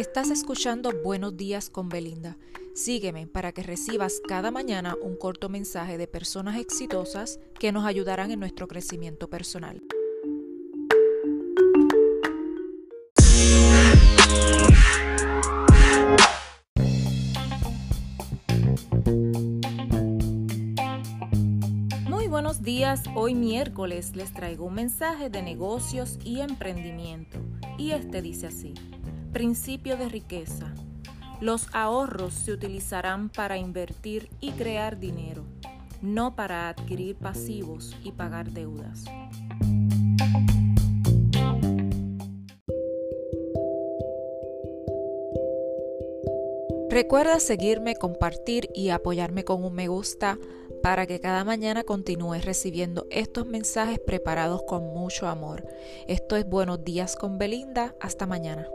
Estás escuchando Buenos días con Belinda. Sígueme para que recibas cada mañana un corto mensaje de personas exitosas que nos ayudarán en nuestro crecimiento personal. Muy buenos días, hoy miércoles les traigo un mensaje de negocios y emprendimiento. Y este dice así. Principio de riqueza. Los ahorros se utilizarán para invertir y crear dinero, no para adquirir pasivos y pagar deudas. Recuerda seguirme, compartir y apoyarme con un me gusta para que cada mañana continúes recibiendo estos mensajes preparados con mucho amor. Esto es Buenos días con Belinda. Hasta mañana.